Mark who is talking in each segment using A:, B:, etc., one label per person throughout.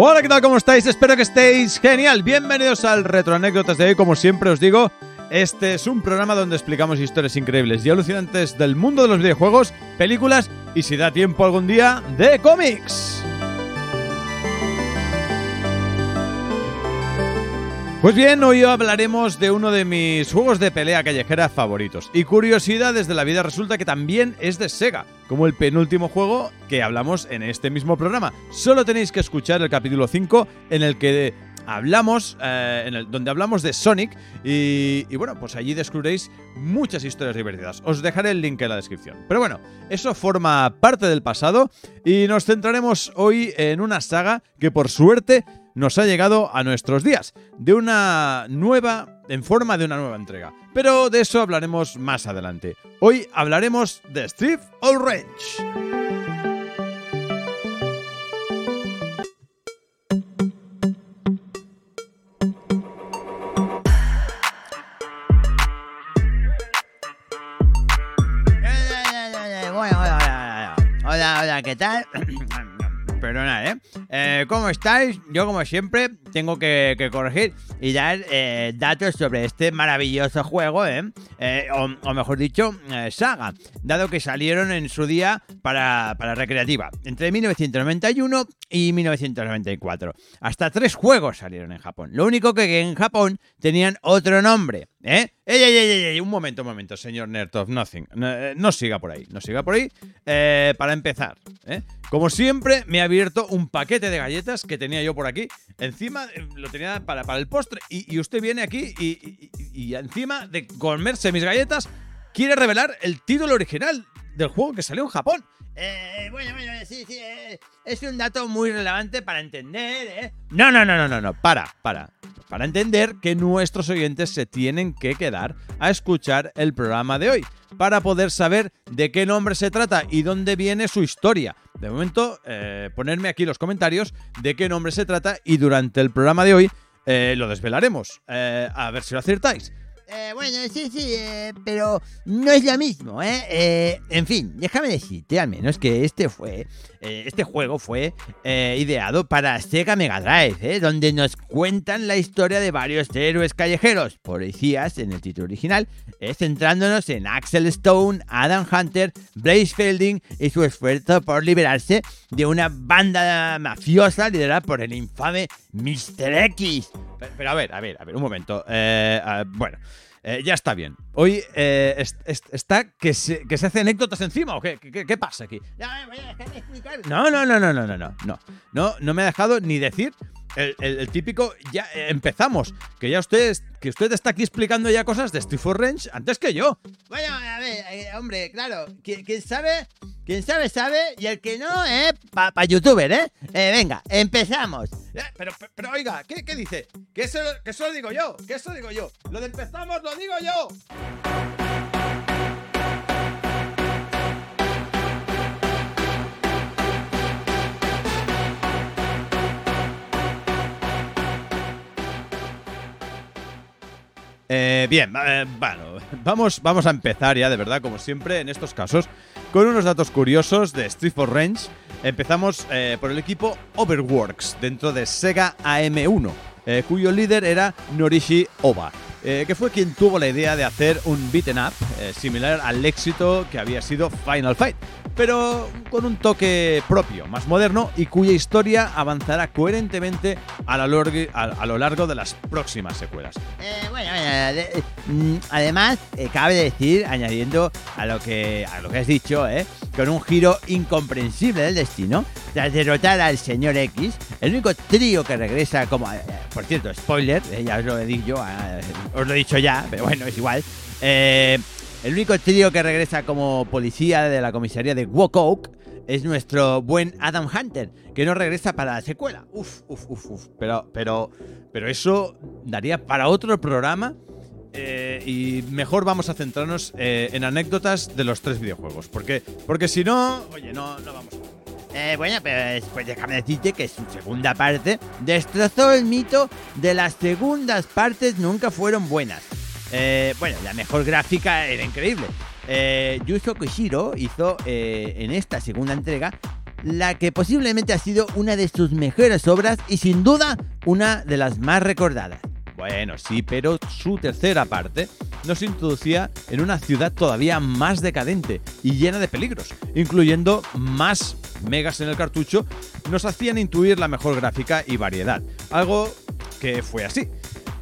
A: Hola, ¿qué tal? ¿Cómo estáis? Espero que estéis genial. Bienvenidos al Retro Anécdotas de hoy. Como siempre os digo, este es un programa donde explicamos historias increíbles y alucinantes del mundo de los videojuegos, películas y si da tiempo algún día, de cómics. Pues bien, hoy hablaremos de uno de mis juegos de pelea callejera favoritos. Y curiosidades de la vida resulta que también es de Sega, como el penúltimo juego que hablamos en este mismo programa. Solo tenéis que escuchar el capítulo 5 en el que hablamos, eh, en el, donde hablamos de Sonic y, y, bueno, pues allí descubriréis muchas historias divertidas. Os dejaré el link en la descripción. Pero bueno, eso forma parte del pasado y nos centraremos hoy en una saga que por suerte nos ha llegado a nuestros días, de una nueva, en forma de una nueva entrega. Pero de eso hablaremos más adelante. Hoy hablaremos de Steve Range.
B: ¿Cómo estáis? Yo, como siempre, tengo que, corregir y dar eh, datos sobre este maravilloso juego, ¿eh? eh o, mejor dicho, eh, saga, dado que salieron en su día para, para recreativa, entre 1991 y 1994. Hasta tres juegos salieron en Japón. Lo único que en Japón tenían otro nombre. ¡Ey, ey, ey, ey! Un momento, un momento, señor Nerd of Nothing. No, siga por ahí, no siga por ahí. Para empezar. Como siempre, me ha abierto un paquete de galletas que tenía yo por aquí. Encima lo tenía para, para el postre. Y, y, usted viene aquí y, y, y, encima de comerse mis galletas, quiere revelar el título original del juego que salió en Japón. Eh, bueno, bueno, sí, sí. Eh, es un dato muy relevante para entender, ¿eh? No, no, no, no, no, no. Para, para. Para entender que nuestros oyentes se tienen que quedar a escuchar el programa de hoy. Para poder saber de qué nombre se trata y dónde viene su historia. De momento, eh, ponerme aquí los comentarios de qué nombre se trata y durante el programa de hoy eh, lo desvelaremos. Eh, a ver si lo acertáis.
C: Eh, bueno, sí, sí, eh, pero no es lo mismo, ¿eh?
B: ¿eh? En fin, déjame decirte al menos que este fue, eh, este juego fue eh, ideado para Sega Mega Drive, donde nos cuentan la historia de varios héroes callejeros, policías en el título original, centrándonos en Axel Stone, Adam Hunter, Blaze Fielding y su esfuerzo por liberarse de una banda mafiosa liderada por el infame Mr. X.
A: Pero, a ver, a ver, a ver, un momento. Eh, bueno, eh, ya está bien. Hoy eh, está que se, que hace anécdotas encima o qué, pasa aquí. No, no, no, no, no, no, no, no. No, me ha dejado ni decir el, típico ya eh, empezamos. Que ya usted, que usted está aquí explicando ya cosas de Steve Range antes que yo.
C: Bueno, a ver, hombre, claro, quién sabe quien sabe sabe y el que no, eh, para pa youtuber, eh. eh. Venga, empezamos.
A: Eh, pero, pero, oiga, ¿qué, qué dice? Que eso, que eso lo digo yo, que eso lo digo yo. Lo de empezamos lo digo yo. Eh, bien, eh, bueno, vamos, vamos a empezar ya, de verdad, como siempre, en estos casos, con unos datos curiosos de Street for Range. Empezamos eh, por el equipo Overworks, dentro de Sega AM1, eh, cuyo líder era Norishi Oba. Eh, que fue quien tuvo la idea de hacer un beaten up eh, similar al éxito que había sido Final Fight, pero con un toque propio, más moderno y cuya historia avanzará coherentemente a lo largo, de las próximas secuelas.
C: Eh, bueno, de, mm, además, eh, cabe decir, añadiendo a lo que, a lo que has dicho, eh, con un giro incomprensible del destino, tras derrotar al señor X, el único trío que regresa como... Eh, por cierto, spoiler, eh, ya os lo he dicho, eh, os lo he dicho ya, pero bueno, es igual. Eh, el único trío que regresa como policía de la comisaría de Oak es nuestro buen Adam Hunter, que no regresa para la secuela. Uf, uf, uf, uf.
A: Pero, pero, pero eso daría para otro programa. Eh, y mejor vamos a centrarnos eh, en anécdotas de los tres videojuegos. Porque, porque si no, oye, no vamos a.
C: Eh, bueno, pues, pues déjame decirte que su segunda parte destrozó el mito de las segundas partes nunca fueron buenas. Eh, bueno, la mejor gráfica era increíble. Eh, Yuzo Koshiro hizo eh, en esta segunda entrega la que posiblemente ha sido una de sus mejores obras y sin duda una de las más recordadas.
A: Bueno, sí, pero su tercera parte nos introducía en una ciudad todavía más decadente y llena de peligros, incluyendo más megas en el cartucho, nos hacían intuir la mejor gráfica y variedad, algo que fue así.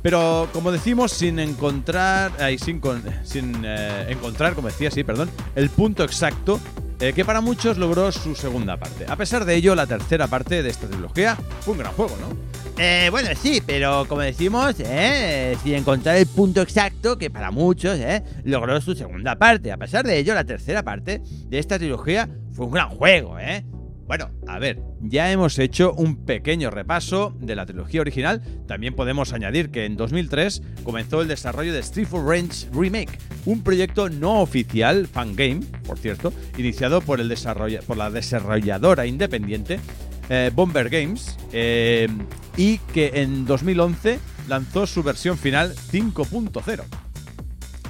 A: Pero como decimos, sin encontrar, sin, sin eh, encontrar, como decía, sí, perdón, el punto exacto eh, que para muchos logró su segunda parte. A pesar de ello, la tercera parte de esta trilogía fue un gran juego, ¿no?
C: Eh, bueno, sí, pero como decimos, eh, sin encontrar el punto exacto que para muchos eh, logró su segunda parte. A pesar de ello, la tercera parte de esta trilogía fue un gran juego, ¿eh?
A: Bueno, a ver, ya hemos hecho un pequeño repaso de la trilogía original. También podemos añadir que en 2003 comenzó el desarrollo de Street for Range Remake, un proyecto no oficial, fangame, por cierto, iniciado por, el desarrolla- por la desarrolladora independiente eh, Bomber Games eh, y que en 2011 lanzó su versión final 5.0.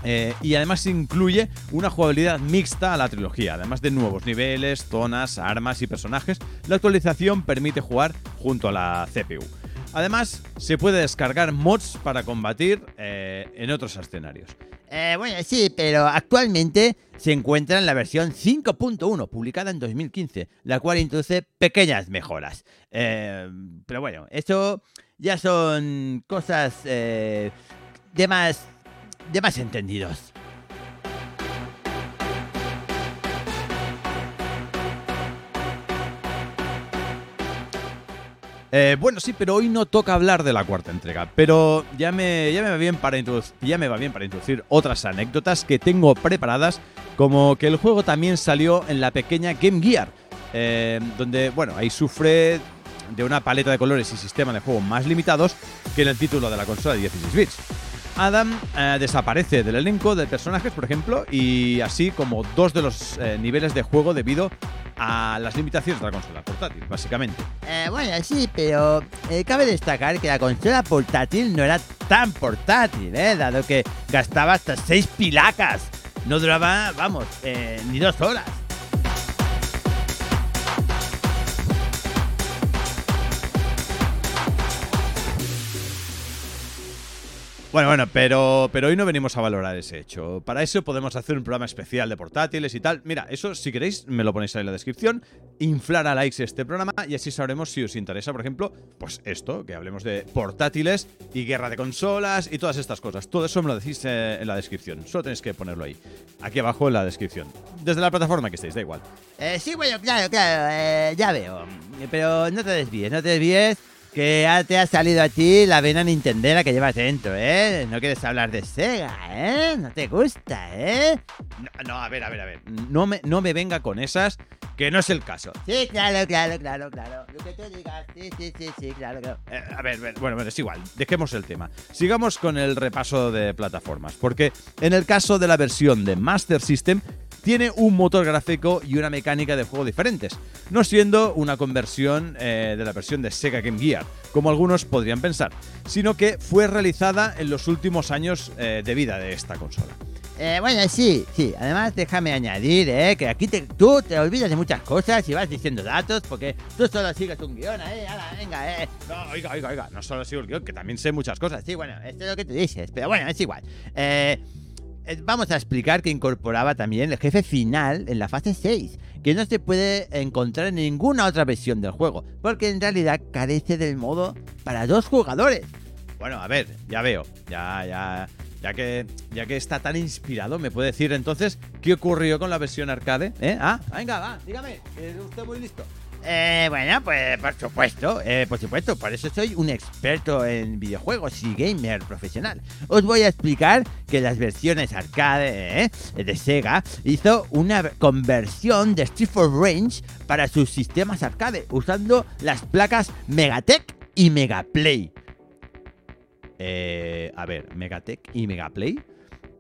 A: Eh, y además incluye una jugabilidad mixta a la trilogía, además de nuevos niveles, zonas, armas y personajes. La actualización permite jugar junto a la CPU. Además, se puede descargar mods para combatir eh, en otros escenarios.
C: Eh, bueno, sí, pero actualmente se encuentra en la versión 5.1, publicada en 2015, la cual introduce pequeñas mejoras. Eh, pero bueno, eso ya son cosas eh, de más de más entendidos.
A: Eh, bueno, sí, pero hoy no toca hablar de la cuarta entrega. Pero ya me, ya me, va bien para ya me va bien para introducir otras anécdotas que tengo preparadas, como que el juego también salió en la pequeña Game Gear, eh, donde, bueno, ahí sufre de una paleta de colores y sistema de juego más limitados que en el título de la consola de 16 bits. Adam eh, desaparece del elenco de personajes, por ejemplo, y así como dos de los eh, niveles de juego debido a las limitaciones de la consola portátil, básicamente.
C: Eh, bueno, sí, pero eh, cabe destacar que la consola portátil no era tan portátil, ¿eh? Dado que gastaba hasta 6 pilacas. No duraba, vamos, ni dos horas.
A: Bueno, bueno, pero, pero hoy no venimos a valorar ese hecho. Para eso podemos hacer un programa especial de portátiles y tal. Mira, eso si queréis me lo ponéis ahí en la descripción. Inflar a likes este programa y así sabremos si os interesa, por ejemplo, pues esto, que hablemos de portátiles y guerra de consolas y todas estas cosas. Todo eso me lo decís eh, en la descripción. Solo tenéis que ponerlo ahí. Aquí abajo en la descripción. Desde la plataforma que estéis, da igual.
C: Eh, sí, bueno, claro, claro, eh, ya veo. Pero no te desvíes, no te desvíes, que ya te ha salido a ti la vena nintendera que llevas dentro, ¿eh? No quieres hablar de Sega, ¿eh? No te gusta, ¿eh?
A: No, no, a ver, a ver, a ver. No me, no me venga con esas, que no es el caso.
C: Sí, claro, claro, claro, claro. Lo que tú digas, sí, sí, sí, sí, claro, claro.
A: Eh, a ver, ver, bueno, bueno, es igual, dejemos el tema. Sigamos con el repaso de plataformas, porque en el caso de la versión de Master System, tiene un motor gráfico y una mecánica de juego diferentes, no siendo una conversión eh, de la versión de Sega Game Gear, como algunos podrían pensar, sino que fue realizada en los últimos años eh, de vida de esta consola.
C: Eh, bueno, sí, sí. Además, déjame añadir, ¿eh? Que aquí te- tú te olvidas de muchas cosas y vas diciendo datos porque tú solo sigues un guion, ¿eh? Ahora, venga, ¿eh?
A: No, oiga, oiga, oiga, no solo sigo el guion, que también sé muchas cosas.
C: Sí, bueno, esto es lo que tú dices, pero bueno, es igual. Eh, vamos a explicar que incorporaba también el jefe final en la fase 6, que no se puede encontrar en ninguna otra versión del juego, porque en realidad carece del modo para dos jugadores.
A: Bueno, a ver, ya veo. Ya, ya. Ya que, ya que está tan inspirado, ¿me puede decir entonces qué ocurrió con la versión arcade? ¿Eh? Ah, venga, va, dígame. usted muy listo.
C: Eh, bueno, pues por supuesto, eh, por supuesto, por eso soy un experto en videojuegos y gamer profesional. Os voy a explicar que las versiones arcade eh, de Sega hizo una conversión de Street for Range para sus sistemas arcade usando las placas Megatech y Megaplay.
A: Eh, a ver, Megatech y Megaplay.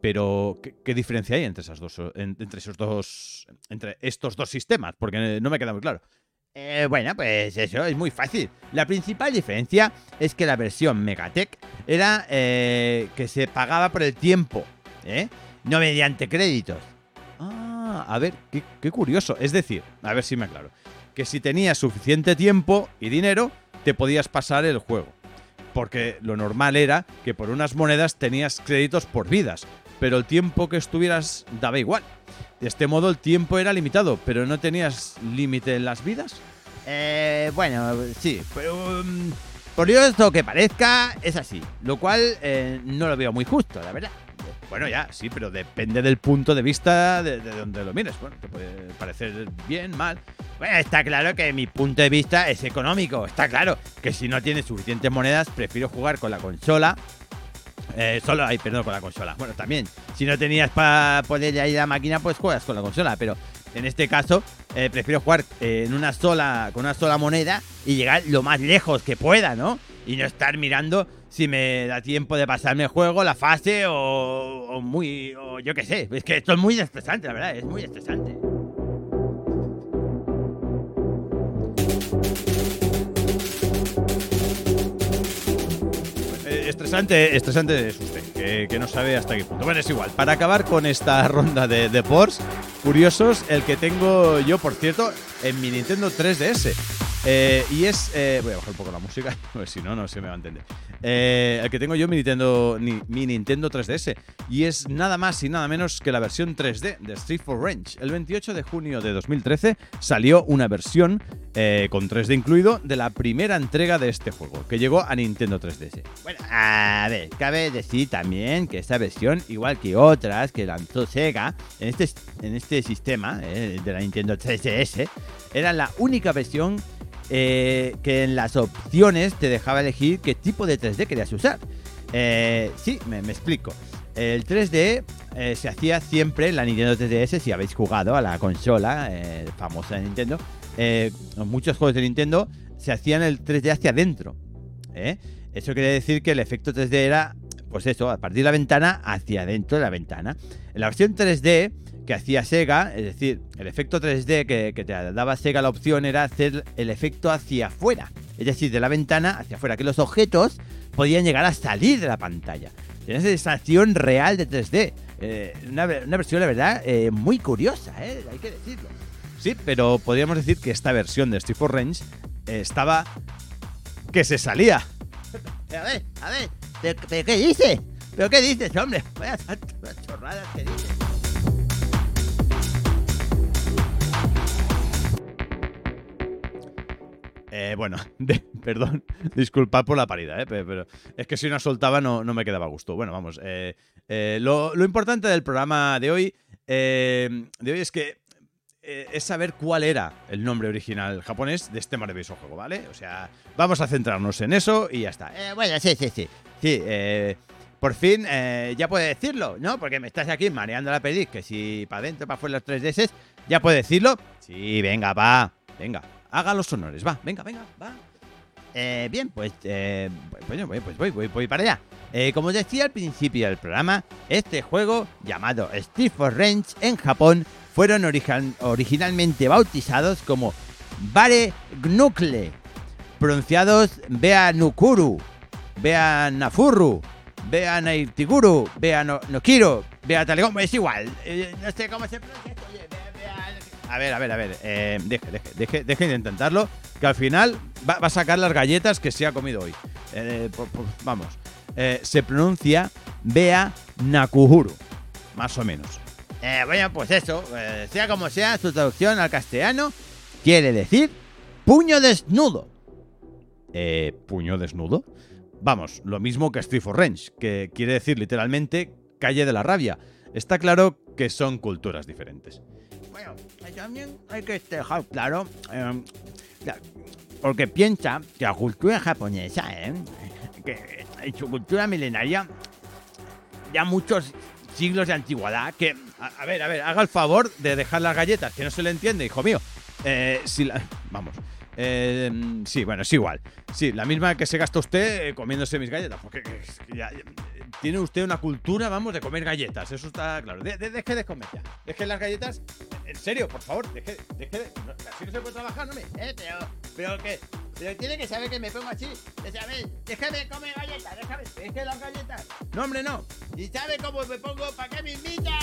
A: Pero, ¿qué, diferencia hay entre esas dos, en- entre esos dos, entre estos dos sistemas? Porque no me queda muy claro.
C: Eh, bueno, pues eso es muy fácil. La principal diferencia es que la versión Megatech era eh, que se pagaba por el tiempo, ¿eh? no mediante créditos.
A: Ah, a ver, qué, qué curioso. Es decir, a ver si me aclaro.
B: que si tenías suficiente tiempo y dinero, te podías pasar el juego. Porque lo normal era que por unas monedas tenías créditos por vidas, pero el tiempo que estuvieras daba igual. De este modo el tiempo era limitado, pero no tenías límite en las vidas.
A: Eh, bueno, sí, pero um, por lo que parezca, es así. Lo cual eh, no lo veo muy justo, la verdad.
B: Bueno, ya, sí, pero depende del punto de vista de, de donde lo mires. Bueno, te puede parecer bien, mal.
A: Bueno, está claro que mi punto de vista es económico. Está claro que si no tienes suficientes monedas, prefiero jugar con la consola. Eh, solo, ay, perdón, con la consola. Bueno, también, si no tenías para poder ir a la máquina, pues juegas con la consola. Pero en este caso, eh, prefiero jugar eh, en una sola, con una sola moneda y llegar lo más lejos que pueda, ¿no? Y no estar mirando si me da tiempo de pasarme el juego, la fase o, o muy, o yo qué sé. Es que esto es muy estresante, la verdad, es muy estresante.
B: Estresante, estresante es usted, que, que no sabe hasta qué punto. Bueno, es igual. Para acabar con esta ronda de, de ports curiosos, el que tengo yo, por cierto, en mi Nintendo 3DS. Eh, y es. eh, voy a bajar un poco la música, porque si no, no se me va a entender. Eh, el que tengo yo, mi Nintendo, ni- mi Nintendo 3DS. Y es nada más y nada menos que la versión 3D de Street for Range. El 28 de junio de 2013 salió una versión con 3D incluido de la primera entrega de este juego, que llegó a Nintendo 3DS.
A: Bueno, a ver, cabe decir también que esta versión, igual que otras que lanzó Sega en este, en este sistema de la Nintendo 3DS, era la única versión eh, que en las opciones te dejaba elegir qué tipo de 3D querías usar. Eh, sí, me, explico. El 3D eh, se hacía siempre en la Nintendo 3DS, si habéis jugado a la consola eh, famosa de Nintendo. eh, muchos juegos de Nintendo se hacían el 3D hacia adentro. Eso quiere decir que el efecto 3D era, pues eso, a partir de la ventana hacia adentro de la ventana. En la versión 3D que hacía Sega, es decir, el efecto 3D que, que te daba Sega la opción era hacer el efecto hacia afuera. Es decir, de la ventana hacia afuera, que los objetos podían llegar a salir de la pantalla. Tienes sensación real de 3D. Eh, una, ve- una versión, la verdad, eh, muy curiosa, ¿eh? hay que decirlo.
B: Sí, pero podríamos decir que esta versión de Street for Range estaba. que se salía.
A: A ver, a ver, ¿pero, pero qué dices? ¿Pero qué dices, hombre? Vaya chorradas que dices.
B: Eh, bueno, perdón, disculpad por la paridad, eh, pe- pero, es que si no soltaba no, no me quedaba gusto. Bueno, vamos, eh, eh, lo, importante del programa de hoy, eh, de hoy es que eh, es saber cuál era el nombre original japonés de este maravilloso juego, ¿vale? O sea, vamos a centrarnos en eso y ya está.
A: Bueno, sí, sí, sí. Sí, por fin ya puede decirlo, ¿no? Porque me estás aquí mareando la perdiz, que si para adentro, para afuera los 3DS, ya puede decirlo.
B: Sí, venga, va, venga, haga los honores, va, venga, venga, va.
A: Eh, bien, pues, eh, voy, pues voy, voy, voy para allá. Eh, como decía al principio del programa, este juego, llamado Street for Range en Japón, fueron originalmente bautizados como Bare Gnukle, pronunciados Bea Nukuru, Bea Nafuru, Bea Naitiguru, Bea no, Nokiro, Bea Talegón, es igual, eh, no sé cómo se pronuncia esto, oye,
B: A ver, a ver, a ver, eh, deje, deje, deje, deje de intentarlo, que al final va, va a sacar las galletas que se ha comido hoy. Eh, por- por- vamos, eh, se pronuncia Bea Nakuhuru, más o menos.
A: Eh, bueno, pues eso, sea como sea, su traducción al castellano quiere decir puño desnudo.
B: Eh, puño desnudo. Vamos, lo mismo que Street for Range, que quiere decir literalmente calle de la rabia. Está claro que son culturas diferentes.
A: Bueno, también hay que dejar claro, eh, porque piensa que la cultura japonesa, ¿eh? que en su cultura milenaria, ya muchos siglos de antigüedad, que
B: A, a ver, a ver, haga el favor de dejar las galletas, que no se le entiende, hijo mío. Eh, si la- vamos. Eh, sí, bueno, es igual. Sí, la misma que se gasta usted eh, comiéndose mis galletas. Porque que ya- ya- tiene usted una cultura, vamos, de comer galletas. Eso está claro. De- de- deje de comer ya. Deje las galletas. En serio, por favor, deje, deje de. no, así no se puede trabajar, no me.
A: Eh, pero, pero que, pero tiene que saber que me pongo así. De saber, déjame comer galletas, déjame, deje las galletas.
B: No, hombre, no.
A: Y sabe cómo me pongo, ¿para qué me invitan?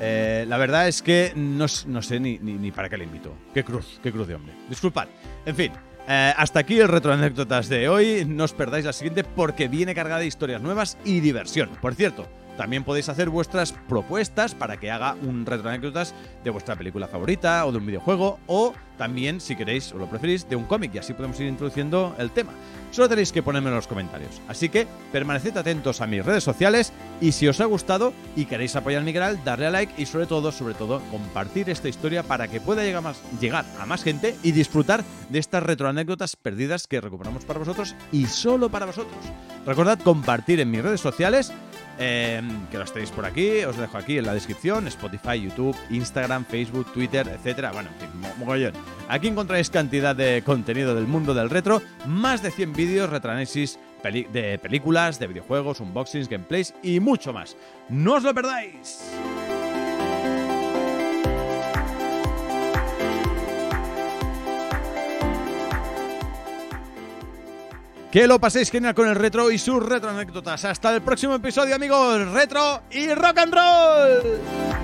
A: Eh, la verdad es que no, no sé ni, ni, ni para qué le invito. Qué cruz, qué cruz de hombre. Disculpad. En fin, eh, hasta aquí el retro anécdotas de hoy. No os perdáis la siguiente porque viene cargada de historias nuevas y diversión. Por cierto, también podéis hacer vuestras propuestas para que haga un retro anécdotas de vuestra película favorita o de un videojuego o también, si queréis o lo preferís, de un cómic y así podemos ir introduciendo el tema. Solo tenéis que ponerme en los comentarios. Así que permaneced atentos a mis redes sociales y si os ha gustado y queréis apoyar mi canal, darle a like y sobre todo, sobre todo, compartir esta historia para que pueda llegar, más, llegar a más gente y disfrutar de estas retroanécdotas perdidas que recuperamos para vosotros y solo para vosotros. Recordad compartir en mis redes sociales eh, que las tenéis por aquí, os dejo aquí en la descripción, Spotify, YouTube, Instagram, Facebook, Twitter, etcétera. Bueno, en fin, mo- mogollón. Aquí encontráis cantidad de contenido del mundo del retro, más de 100 vídeos, retroanálisis peli- de películas, de videojuegos, unboxings, gameplays y mucho más. ¡No os lo perdáis! Que lo paséis genial con el retro y sus retro anécdotas. Hasta el próximo episodio, amigos. Retro y rock and roll.